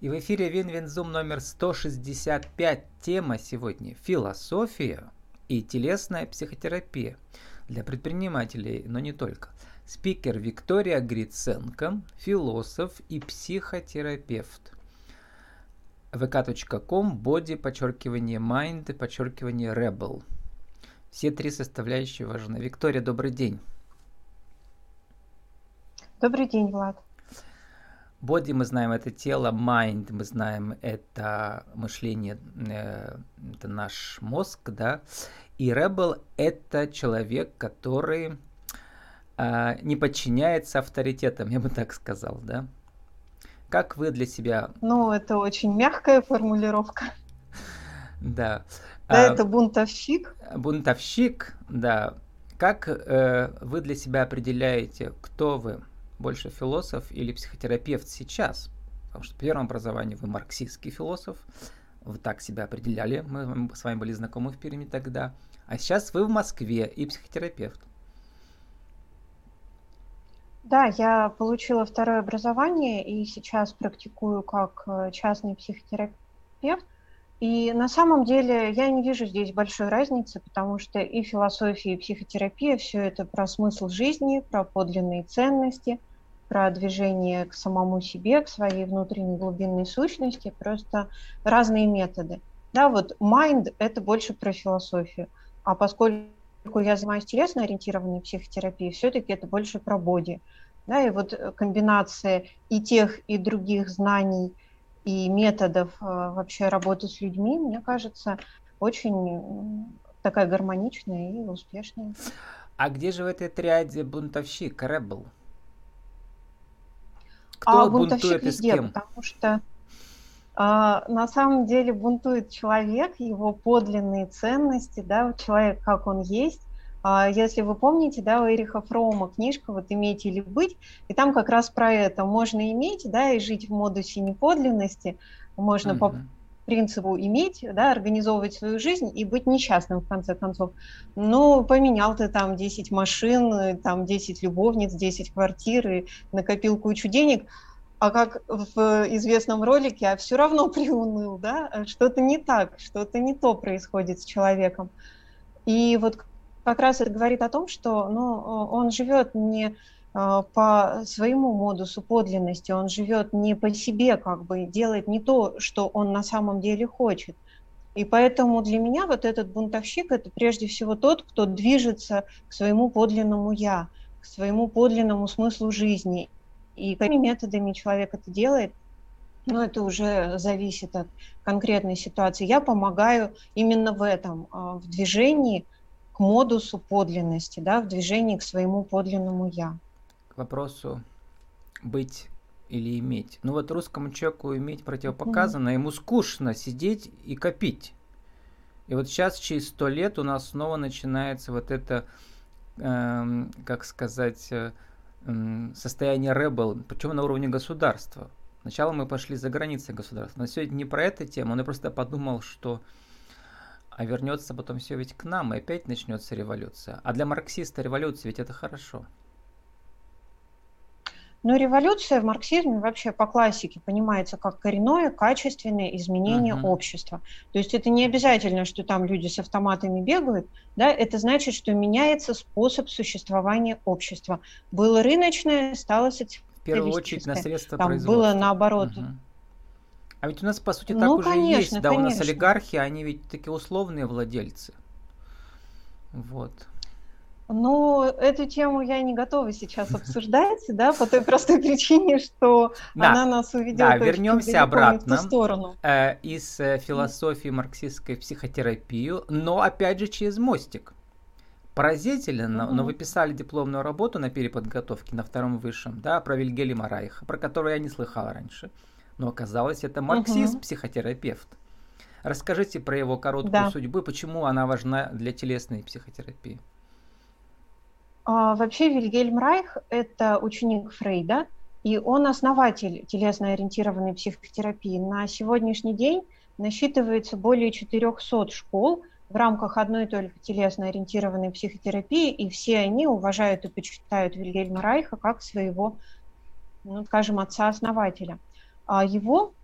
И в эфире WinWin Zoom номер 165. Тема сегодня – философия и телесная психотерапия для предпринимателей, но не только. Спикер Виктория Гриценко, философ и психотерапевт. vk.com, body, подчеркивание mind, подчеркивание rebel. Все три составляющие важны. Виктория, добрый день. Добрый день, Влад. Боди мы знаем это тело, mind мы знаем это мышление, э, это наш мозг, да. И rebel это человек, который э, не подчиняется авторитетам, я бы так сказал, да. Как вы для себя? Ну, это очень мягкая формулировка. Да. Да, а, это бунтовщик. Бунтовщик, да. Как э, вы для себя определяете, кто вы? Больше философ или психотерапевт сейчас? Потому что в первом образовании вы марксистский философ, вы так себя определяли, мы с вами были знакомы в Перми тогда, а сейчас вы в Москве и психотерапевт. Да, я получила второе образование и сейчас практикую как э, частный психотерапевт. И на самом деле я не вижу здесь большой разницы, потому что и философия, и психотерапия – все это про смысл жизни, про подлинные ценности – про движение к самому себе, к своей внутренней глубинной сущности, просто разные методы. Да, вот mind – это больше про философию, а поскольку я занимаюсь телесно-ориентированной психотерапией, все-таки это больше про боди. Да, и вот комбинация и тех, и других знаний и методов э, вообще работы с людьми, мне кажется, очень такая гармоничная и успешная. А где же в этой триаде бунтовщик, ребел? Кто а бунтует везде? Потому что а, на самом деле бунтует человек, его подлинные ценности, да, человек как он есть. А, если вы помните, да, у Эриха Фрома книжка вот «Иметь или быть», и там как раз про это. Можно иметь, да, и жить в модусе неподлинности, можно mm-hmm. Принципу иметь, да, организовывать свою жизнь и быть несчастным в конце концов. Ну, поменял ты там 10 машин, там 10 любовниц, 10 квартир и накопил кучу денег, а как в известном ролике, а все равно приуныл, да, что-то не так, что-то не то происходит с человеком. И вот как раз это говорит о том, что ну, он живет не по своему модусу подлинности, он живет не по себе, как бы делает не то, что он на самом деле хочет. И поэтому для меня вот этот бунтовщик – это прежде всего тот, кто движется к своему подлинному «я», к своему подлинному смыслу жизни. И какими методами человек это делает, ну, это уже зависит от конкретной ситуации. Я помогаю именно в этом, а, в движении к модусу подлинности, да, в движении к своему подлинному «я» вопросу быть или иметь. Ну вот русскому человеку иметь противопоказано, ему скучно сидеть и копить. И вот сейчас, через сто лет, у нас снова начинается вот это, э, как сказать, э, состояние ребел, причем на уровне государства. Сначала мы пошли за границей государства. Но сегодня не про эту тему, он просто подумал, что а вернется потом все ведь к нам, и опять начнется революция. А для марксиста революция ведь это хорошо. Но революция в марксизме вообще по классике понимается как коренное, качественное изменение uh-huh. общества. То есть это не обязательно, что там люди с автоматами бегают, да, это значит, что меняется способ существования общества. Было рыночное, стало социалистическое. В первую очередь на средства там производства. Было наоборот. Uh-huh. А ведь у нас, по сути, так ну, уже конечно, есть. Да, конечно. у нас олигархи, они ведь такие условные владельцы. Вот. Ну, эту тему я не готова сейчас обсуждать, да, по той простой причине, что да, она нас уведет да, вернемся обратно в ту сторону. Э, из э, философии марксистской психотерапию, но опять же через мостик. Поразительно, угу. но вы писали дипломную работу на переподготовке на втором высшем, да, про Вильгельма Райха, про которую я не слыхал раньше. Но оказалось, это марксист-психотерапевт. Расскажите про его короткую да. судьбу, почему она важна для телесной психотерапии. А, вообще Вильгельм Райх – это ученик Фрейда, и он основатель телесно-ориентированной психотерапии. На сегодняшний день насчитывается более 400 школ в рамках одной только телесно-ориентированной психотерапии, и все они уважают и почитают Вильгельма Райха как своего, ну, скажем, отца-основателя. А его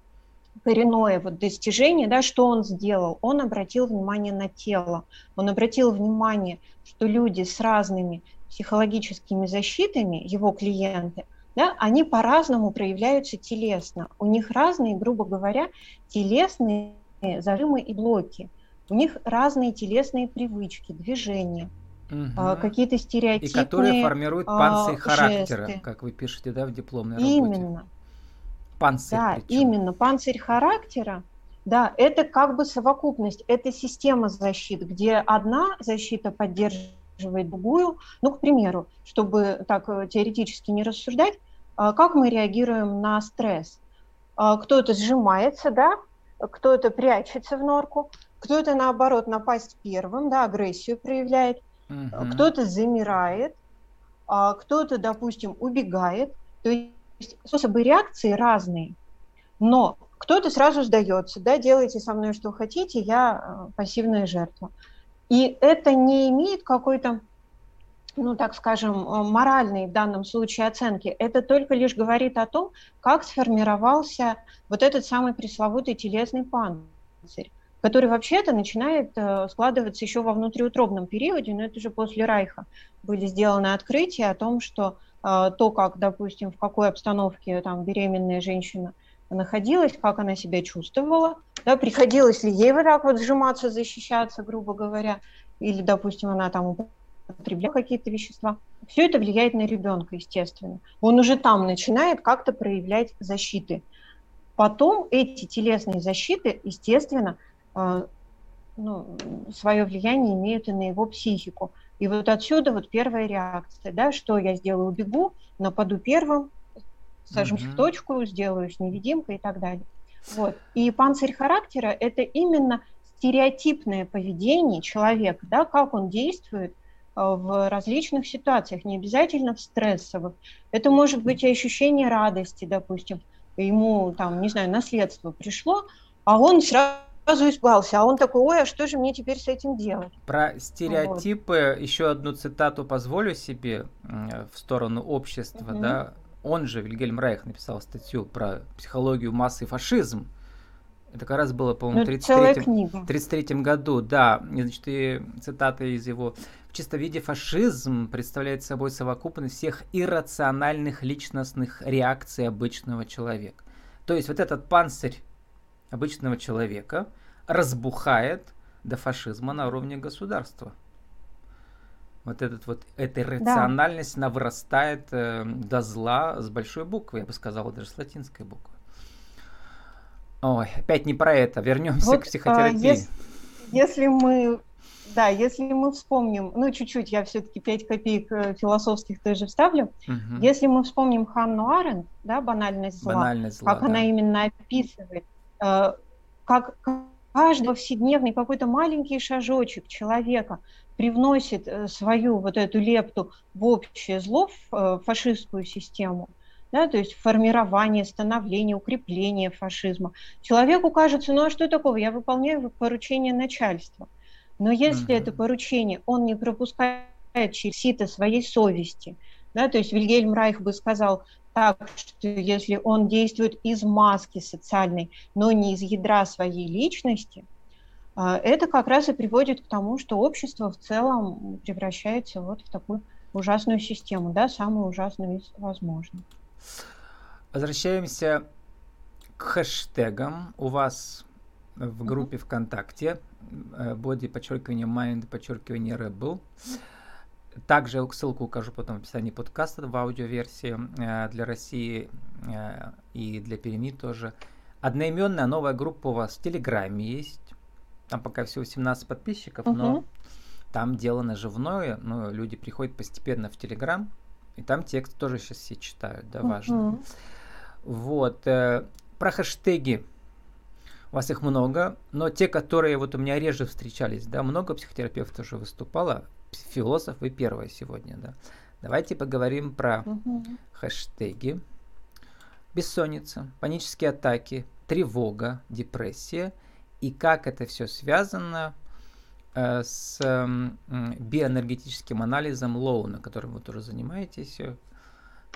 коренное вот достижение, да, что он сделал? Он обратил внимание на тело, он обратил внимание, что люди с разными психологическими защитами, его клиенты, да, они по-разному проявляются телесно. У них разные, грубо говоря, телесные зажимы и блоки. У них разные телесные привычки, движения, угу. какие-то стереотипы. И которые формируют панцирь а, характера, жесты. как вы пишете да, в дипломной работе. Именно. Панцирь. Да, причем. именно. Панцирь характера, да, это как бы совокупность, это система защит, где одна защита поддерживает другую. Ну, к примеру, чтобы так э, теоретически не рассуждать, а, как мы реагируем на стресс? А, кто-то сжимается, да, кто-то прячется в норку, кто-то наоборот напасть первым, да, агрессию проявляет, угу. кто-то замирает, кто-то, допустим, убегает. То есть способы реакции разные, но кто-то сразу сдается, да, делайте со мной что хотите, я э, пассивная жертва. И это не имеет какой-то, ну, так скажем, э, моральной в данном случае оценки. Это только лишь говорит о том, как сформировался вот этот самый пресловутый телесный панцирь, который вообще-то начинает э, складываться еще во внутриутробном периоде, но это уже после Райха были сделаны открытия о том, что а, то, как, допустим, в какой обстановке там беременная женщина находилась, как она себя чувствовала, да, приходилось ли ей вот так вот сжиматься, защищаться, грубо говоря, или, допустим, она там употребляла какие-то вещества. Все это влияет на ребенка, естественно. Он уже там начинает как-то проявлять защиты. Потом эти телесные защиты, естественно, а, ну, свое влияние имеют и на его психику. И вот отсюда вот первая реакция, да, что я сделаю, убегу, нападу первым, сажусь mm-hmm. в точку, сделаюсь невидимкой и так далее. Вот. И панцирь характера – это именно стереотипное поведение человека, да, как он действует э, в различных ситуациях, не обязательно в стрессовых. Это может быть и ощущение радости, допустим, ему там, не знаю, наследство пришло, а он сразу сразу испугался, а он такой, ой, а что же мне теперь с этим делать? Про стереотипы вот. еще одну цитату позволю себе в сторону общества, угу. да. Он же, Вильгельм Райх, написал статью про психологию массы и фашизм. Это как раз было, по-моему, в 1933 году, да. Значит, и цитата из его. В чисто виде фашизм представляет собой совокупность всех иррациональных личностных реакций обычного человека. То есть вот этот панцирь обычного человека разбухает до фашизма на уровне государства. Вот этот вот, эта рациональность, да. она вырастает э, до зла с большой буквы, я бы сказала, даже с латинской буквы. Ой, опять не про это. Вернемся вот, к а, психотерапии. А, если, если мы, да, если мы вспомним, ну чуть-чуть, я все-таки 5 копеек э, философских тоже вставлю. Угу. Если мы вспомним Ханну Аренд, да, банальность зла, банальность зла как да. она именно описывает как каждый повседневный какой-то маленький шажочек человека привносит э, свою вот эту лепту в общее зло, в э, фашистскую систему, да, то есть формирование, становление, укрепление фашизма. Человеку кажется, ну а что такого, я выполняю поручение начальства. Но если mm-hmm. это поручение он не пропускает через сито своей совести, да, то есть Вильгельм Райх бы сказал, так, что если он действует из маски социальной, но не из ядра своей личности, а, это как раз и приводит к тому, что общество в целом превращается вот в такую ужасную систему, да, самую ужасную из возможных. Возвращаемся к хэштегам. У вас в группе ВКонтакте боди подчеркивание mind подчеркивание rebel. Также ссылку укажу потом в описании подкаста в аудиоверсии э, для России э, и для Перми тоже. Одноименная новая группа у вас в Телеграме есть. Там пока всего 17 подписчиков, угу. но там дело наживное. Но люди приходят постепенно в Телеграм, и там текст тоже сейчас все читают, да, важно. Угу. Вот. Э, про хэштеги. У вас их много, но те, которые вот у меня реже встречались, да, много психотерапевтов уже выступало, философ вы первая сегодня, да. Давайте поговорим про угу. хэштеги. Бессонница, панические атаки, тревога, депрессия и как это все связано э, с э, бioэнергетическим анализом Лоуна, которым вы тоже занимаетесь, э,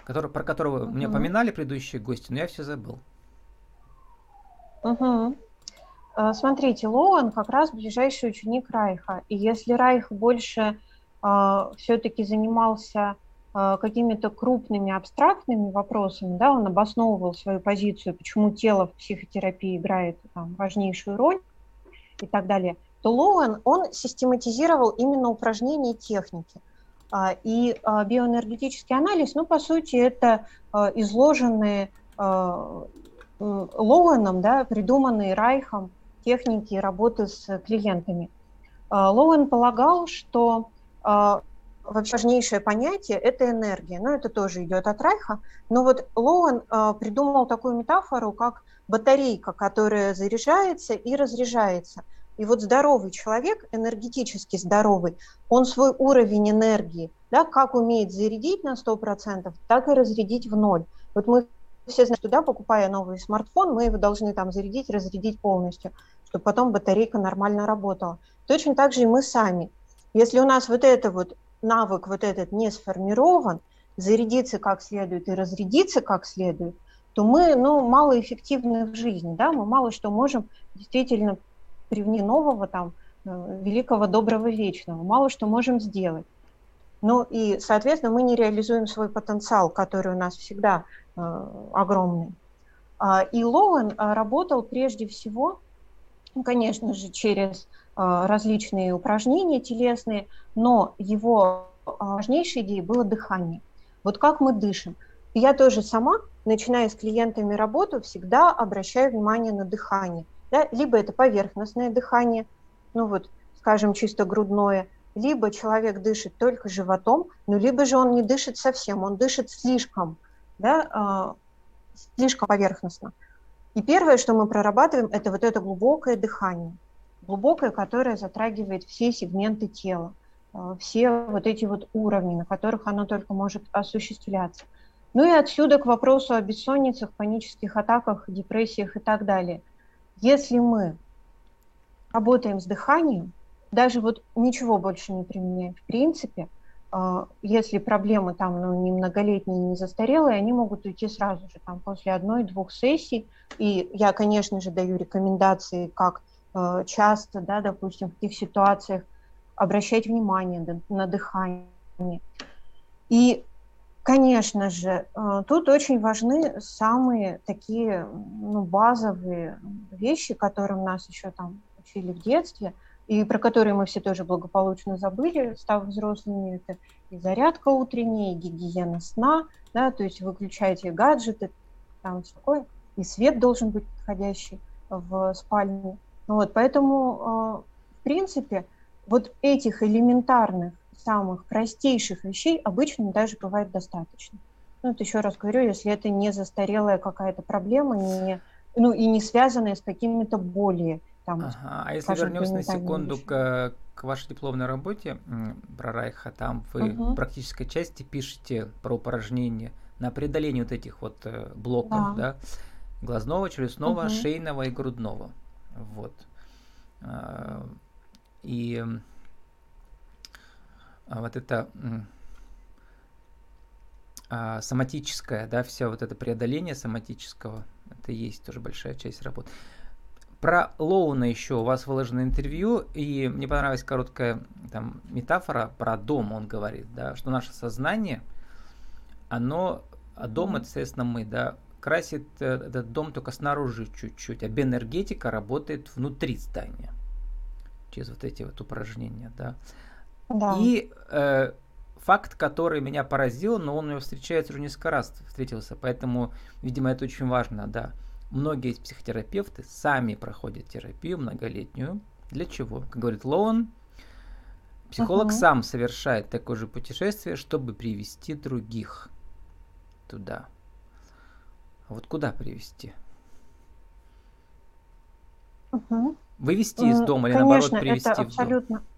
который, про которого угу. мне поминали предыдущие гости, но я все забыл. Угу. Смотрите, Лоуэн как раз ближайший ученик Райха. И если Райх больше все-таки занимался э, какими-то крупными абстрактными вопросами, да, он обосновывал свою позицию, почему тело в психотерапии играет там, важнейшую роль и так далее, то Лоуэн, он систематизировал именно упражнения техники. А, и а, биоэнергетический анализ, ну, по сути, это а, изложенные Лоуэном, да, придуманные Райхом техники работы с клиентами. Лоуэн полагал, что важнейшее понятие – это энергия. Ну, это тоже идет от Райха. Но вот Лоуэн придумал такую метафору, как батарейка, которая заряжается и разряжается – и вот здоровый человек, энергетически здоровый, он свой уровень энергии, да, как умеет зарядить на 100%, так и разрядить в ноль. Вот мы все знаем, что да, покупая новый смартфон, мы его должны там зарядить, разрядить полностью, чтобы потом батарейка нормально работала. Точно так же и мы сами. Если у нас вот это вот навык вот этот не сформирован, зарядиться как следует и разрядиться как следует, то мы ну, малоэффективны в жизни, да, мы мало что можем действительно привне нового там, э, великого, доброго, вечного. Мало что можем сделать. Ну и, соответственно, мы не реализуем свой потенциал, который у нас всегда э, огромный. А, и Лоуэн э, работал прежде всего, конечно же, через различные упражнения телесные, но его важнейшей идеей было дыхание. Вот как мы дышим. Я тоже сама, начиная с клиентами работу, всегда обращаю внимание на дыхание – да? Либо это поверхностное дыхание, ну вот, скажем, чисто грудное, либо человек дышит только животом, ну либо же он не дышит совсем, он дышит слишком, да, э, слишком поверхностно. И первое, что мы прорабатываем, это вот это глубокое дыхание, глубокое, которое затрагивает все сегменты тела, э, все вот эти вот уровни, на которых оно только может осуществляться. Ну и отсюда к вопросу о бессонницах, панических атаках, депрессиях и так далее. Если мы работаем с дыханием, даже вот ничего больше не применяем в принципе, а, если проблемы там ну, не многолетние, не застарелые, они могут уйти сразу же, там, после одной-двух сессий. И я, конечно же, даю рекомендации, как э, часто, да, допустим, в каких ситуациях обращать внимание на дыхание. И Конечно же, э, тут очень важны самые такие ну, базовые вещи, которым нас еще там учили в детстве, и про которые мы все тоже благополучно забыли, став взрослыми. Это и зарядка утренняя, и гигиена сна, да, то есть выключайте гаджеты, там такое, и свет должен быть подходящий в спальне. Вот, поэтому, э, в принципе, вот этих элементарных самых простейших вещей обычно даже бывает достаточно. Ну, вот еще раз говорю, если это не застарелая какая-то проблема, не, ну и не связанная с какими-то более там. Ага. А если вернемся на секунду к, к вашей дипломной работе про Райха, там вы угу. в практической части пишете про упражнения на преодоление вот этих вот э, блоков, да, да? глазного, челюстного, угу. шейного и грудного. Вот. А, и а вот это а, соматическое, да, все вот это преодоление соматического, это есть тоже большая часть работы. Про Лоуна еще у вас выложено интервью, и мне понравилась короткая там, метафора про дом, он говорит, да, что наше сознание, оно, а дом это, соответственно, мы, да, красит э, этот дом только снаружи чуть-чуть, а биоэнергетика работает внутри здания через вот эти вот упражнения, да. Да. И э, факт, который меня поразил, но он у меня встречается уже несколько раз встретился, поэтому, видимо, это очень важно, да. Многие из психотерапевты сами проходят терапию многолетнюю. Для чего? Как говорит Лоун, психолог uh-huh. сам совершает такое же путешествие, чтобы привести других туда. Вот куда привести? Uh-huh. Вывести из дома или Конечно, наоборот привести это абсолютно. в дом?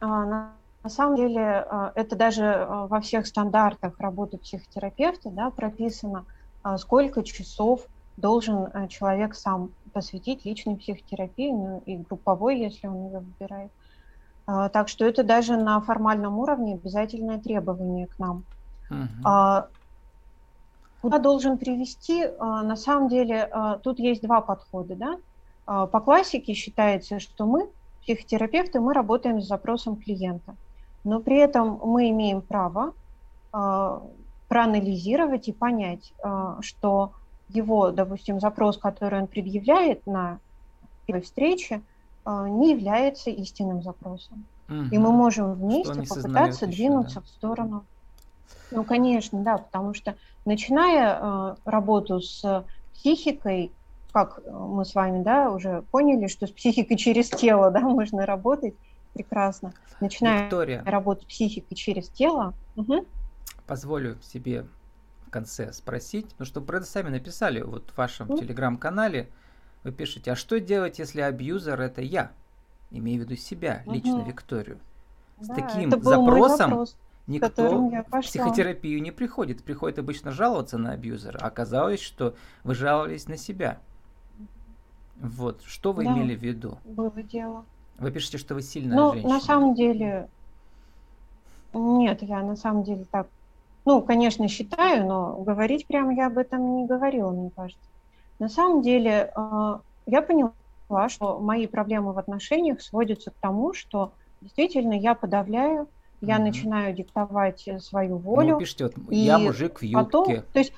А, на самом деле а, это даже а, во всех стандартах работы психотерапевта да, прописано, сколько часов должен человек сам посвятить личной психотерапии, ну и групповой, если он ее выбирает. Так что это даже на формальном уровне обязательное требование к нам. Uh-huh. Куда должен привести, а, на самом деле а, тут есть два подхода. Да? А, по классике считается, что мы, психотерапевты, мы работаем с запросом клиента, но при этом мы имеем право проанализировать и понять, что его, допустим, запрос, который он предъявляет на первой встрече, не является истинным запросом. Угу. И мы можем вместе попытаться двинуться да. в сторону. Ну, конечно, да, потому что начиная э, работу с психикой, как мы с вами, да, уже поняли, что с психикой через тело, да, можно работать прекрасно. Начиная Виктория, работу с психикой через тело. Угу. Позволю себе в конце спросить, ну что это сами написали вот в вашем угу. телеграм-канале. Вы пишете, а что делать, если абьюзер это я? имею в виду себя, угу. лично Викторию. С да, таким запросом вопрос, никто в психотерапию не приходит. Приходит обычно жаловаться на абьюзера. Оказалось, что вы жаловались на себя. Вот, что вы да, имели в виду? Было дело. Вы пишете, что вы сильная ну, женщина. на самом деле, нет, я на самом деле так, ну, конечно, считаю, но говорить прямо я об этом не говорила, мне кажется. На самом деле, э, я поняла, что мои проблемы в отношениях сводятся к тому, что действительно я подавляю, я mm-hmm. начинаю диктовать э, свою ну, волю. Ну, пишите, вот, я мужик в юбке. Потом, то есть,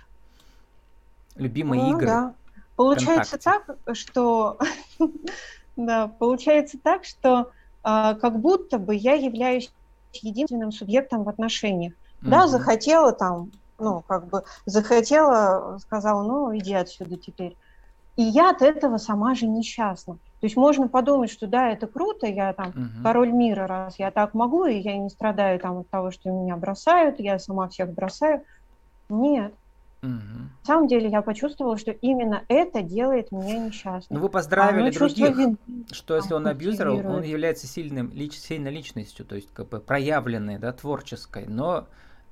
Любимые ну, игры. Да. Получается так, что да, получается так, что а, как будто бы я являюсь единственным субъектом в отношениях. Mm-hmm. Да, захотела там, ну, как бы захотела, сказала, ну, иди отсюда теперь. И я от этого сама же несчастна. То есть можно подумать, что да, это круто, я там угу. король мира, раз я так могу, и я не страдаю там от того, что меня бросают, я сама всех бросаю. Нет. Угу. На самом деле я почувствовала, что именно это делает меня несчастной. Ну вы поздравили а, других, вин... что если он абьюзер, он является сильным, лич, сильной личностью, то есть как бы проявленной, да, творческой, но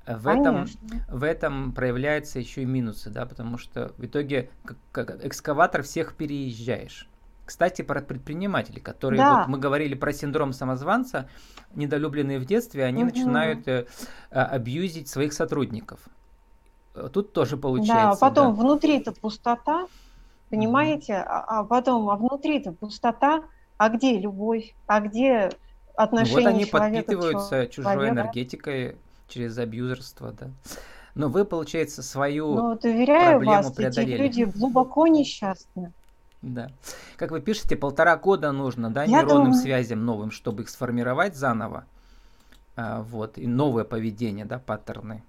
в этом, в этом проявляются еще и минусы, да, потому что в итоге как, как экскаватор всех переезжаешь. Кстати, про предпринимателей, которые, да. вот мы говорили про синдром самозванца, недолюбленные в детстве, они угу. начинают э, э, абьюзить своих сотрудников. Тут тоже получается. Да, потом да. внутри-то пустота, понимаете, угу. а, а потом, а внутри-то пустота, а где любовь, а где отношения ну, вот они подпитываются чужой энергетикой, через абьюзерство, да. Но вы, получается, свою ну, вот, уверяю проблему вас, преодолели. эти люди глубоко несчастны. Да. Как вы пишете, полтора года нужно, да, Я нейронным думаю... связям новым, чтобы их сформировать заново. А, вот, и новое поведение, да, паттерны.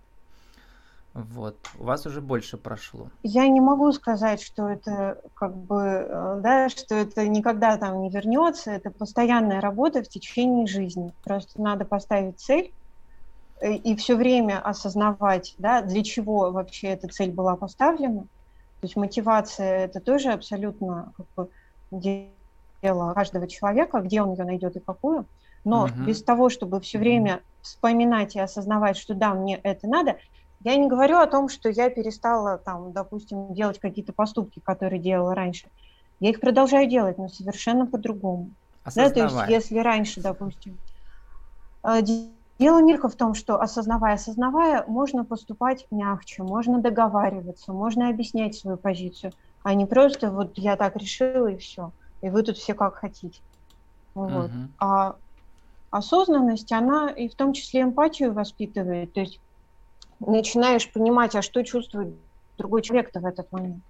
Вот, у вас уже больше прошло. Я не могу сказать, что это как бы, э, да, что это никогда там не вернется. Это постоянная работа в течение жизни. Просто надо поставить цель, и все время осознавать, да, для чего вообще эта цель была поставлена. То есть мотивация – это тоже абсолютно как бы, дело каждого человека, где он ее найдет и какую. Но угу. без того, чтобы все время вспоминать и осознавать, что да, мне это надо, я не говорю о том, что я перестала, там, допустим, делать какие-то поступки, которые делала раньше. Я их продолжаю делать, но совершенно по-другому. Да, то есть, если раньше, допустим, э, Дело не только в том, что осознавая, осознавая, можно поступать мягче, можно договариваться, можно объяснять свою позицию, а не просто вот я так решила и все, и вы тут все как хотите. Вот. Uh-huh. А осознанность, она и в том числе эмпатию воспитывает, то есть начинаешь понимать, а что чувствует другой человек-то в этот момент.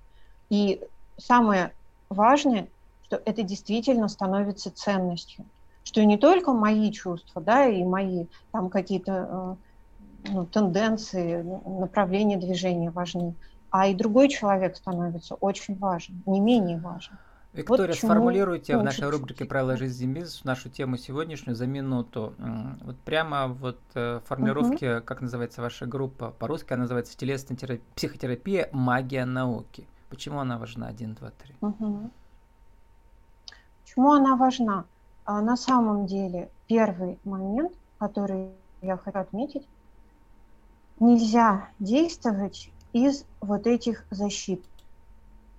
И самое важное, что это действительно становится ценностью что не только мои чувства, да, и мои там какие-то э, ну, тенденции, направления движения важны, а и другой человек становится очень важен, не менее важен. Виктория, вот сформулируйте в нашей рубрике «Правила жизни бизнес» нашу тему сегодняшнюю за минуту. Вот прямо вот э, формулировки, угу. как называется ваша группа, по-русски она называется «Телесная терапия, психотерапия. Магия науки». Почему она важна? Один, два, три. Угу. Почему она важна? А на самом деле первый момент, который я хочу отметить, нельзя действовать из вот этих защит.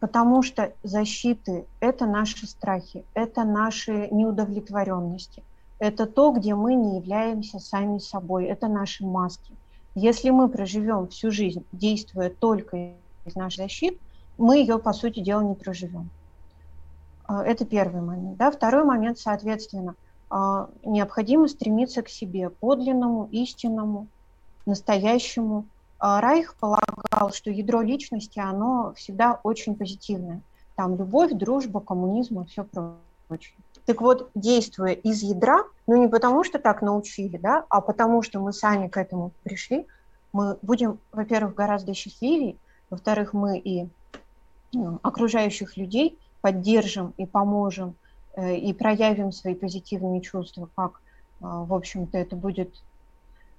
Потому что защиты – это наши страхи, это наши неудовлетворенности, это то, где мы не являемся сами собой, это наши маски. Если мы проживем всю жизнь, действуя только из наших защит, мы ее, по сути дела, не проживем. А, это первый момент. Да? Второй момент, соответственно, а, необходимо стремиться к себе, подлинному, истинному, настоящему. А, Райх полагал, что ядро личности, оно всегда очень позитивное. Там любовь, дружба, коммунизм и все прочее. Так вот, действуя из ядра, ну не потому что так научили, да, а потому что мы сами к этому пришли, мы будем, во-первых, гораздо счастливее, во-вторых, мы и ну, окружающих людей поддержим и поможем, э, и проявим свои позитивные чувства, как, э, в общем-то, это будет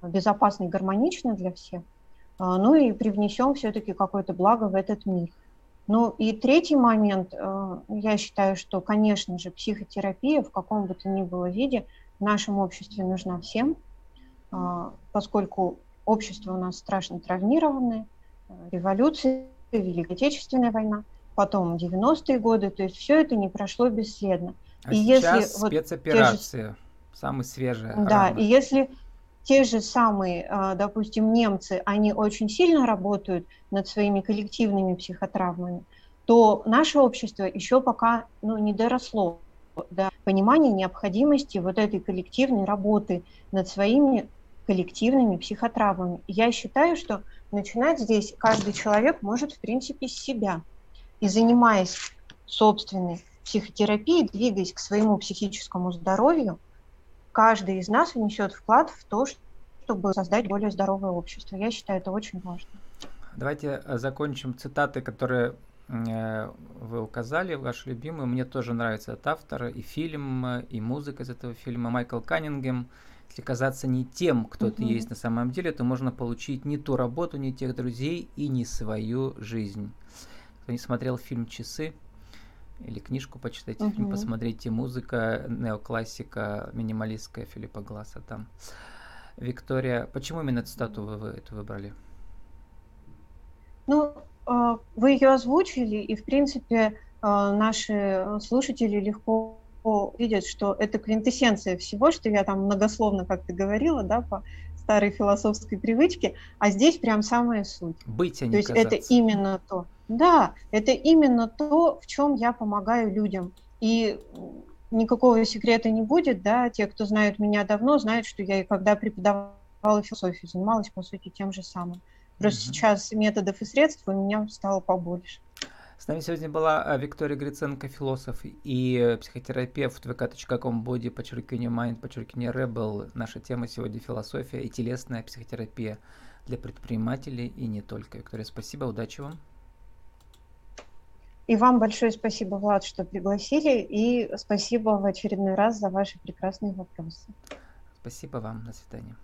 безопасно и гармонично для всех, э, ну и привнесем все-таки какое-то благо в этот мир. Ну и третий момент, я считаю, что, конечно же, психотерапия в каком бы то ни было виде в нашем обществе нужна всем, поскольку общество у нас страшно травмированное, революция, Великая Отечественная война, потом 90-е годы, то есть все это не прошло бесследно. А и сейчас если спецоперация, вот, же, самая свежая. Да, рана. и если те же самые, допустим, немцы, они очень сильно работают над своими коллективными психотравмами, то наше общество еще пока ну, не доросло до понимания необходимости вот этой коллективной работы над своими коллективными психотравмами. Я считаю, что начинать здесь каждый человек может, в принципе, с себя. И занимаясь собственной психотерапией, двигаясь к своему психическому здоровью, каждый из нас внесет вклад в то, чтобы создать более здоровое общество. Я считаю, это очень важно. Давайте э, закончим цитаты, которые э, вы указали, ваши любимые. Мне тоже нравится этот автор, и фильм, и музыка из этого фильма. Майкл Каннингем. Если казаться не тем, кто uh-huh. ты есть на самом деле, то можно получить не ту работу, не тех друзей и не свою жизнь. Кто не смотрел фильм «Часы», или книжку почитайте, uh-huh. фильм посмотрите, музыка, неоклассика, минималистская Филиппа Гласса там. Виктория, почему именно цитату вы, вы это выбрали? Ну, а, вы ее озвучили, и, в принципе, а, наши слушатели легко видят, что это квинтэссенция всего, что я там многословно как-то говорила, да, по старой философской привычке, а здесь прям самая суть. Быть, а не То есть казаться. это именно то. Да, это именно то, в чем я помогаю людям. И никакого секрета не будет, да, те, кто знают меня давно, знают, что я и когда преподавала философию, занималась, по сути, тем же самым. Просто угу. сейчас методов и средств у меня стало побольше. С нами сегодня была э, Виктория Гриценко, философ и психотерапевт vk.com body, подчеркивание mind, подчеркивание rebel. Наша тема сегодня философия и телесная психотерапия для предпринимателей и не только. Виктория, спасибо, удачи вам. И вам большое спасибо, Влад, что пригласили, и спасибо в очередной раз за ваши прекрасные вопросы. Спасибо вам, до свидания.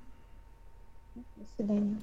До свидания.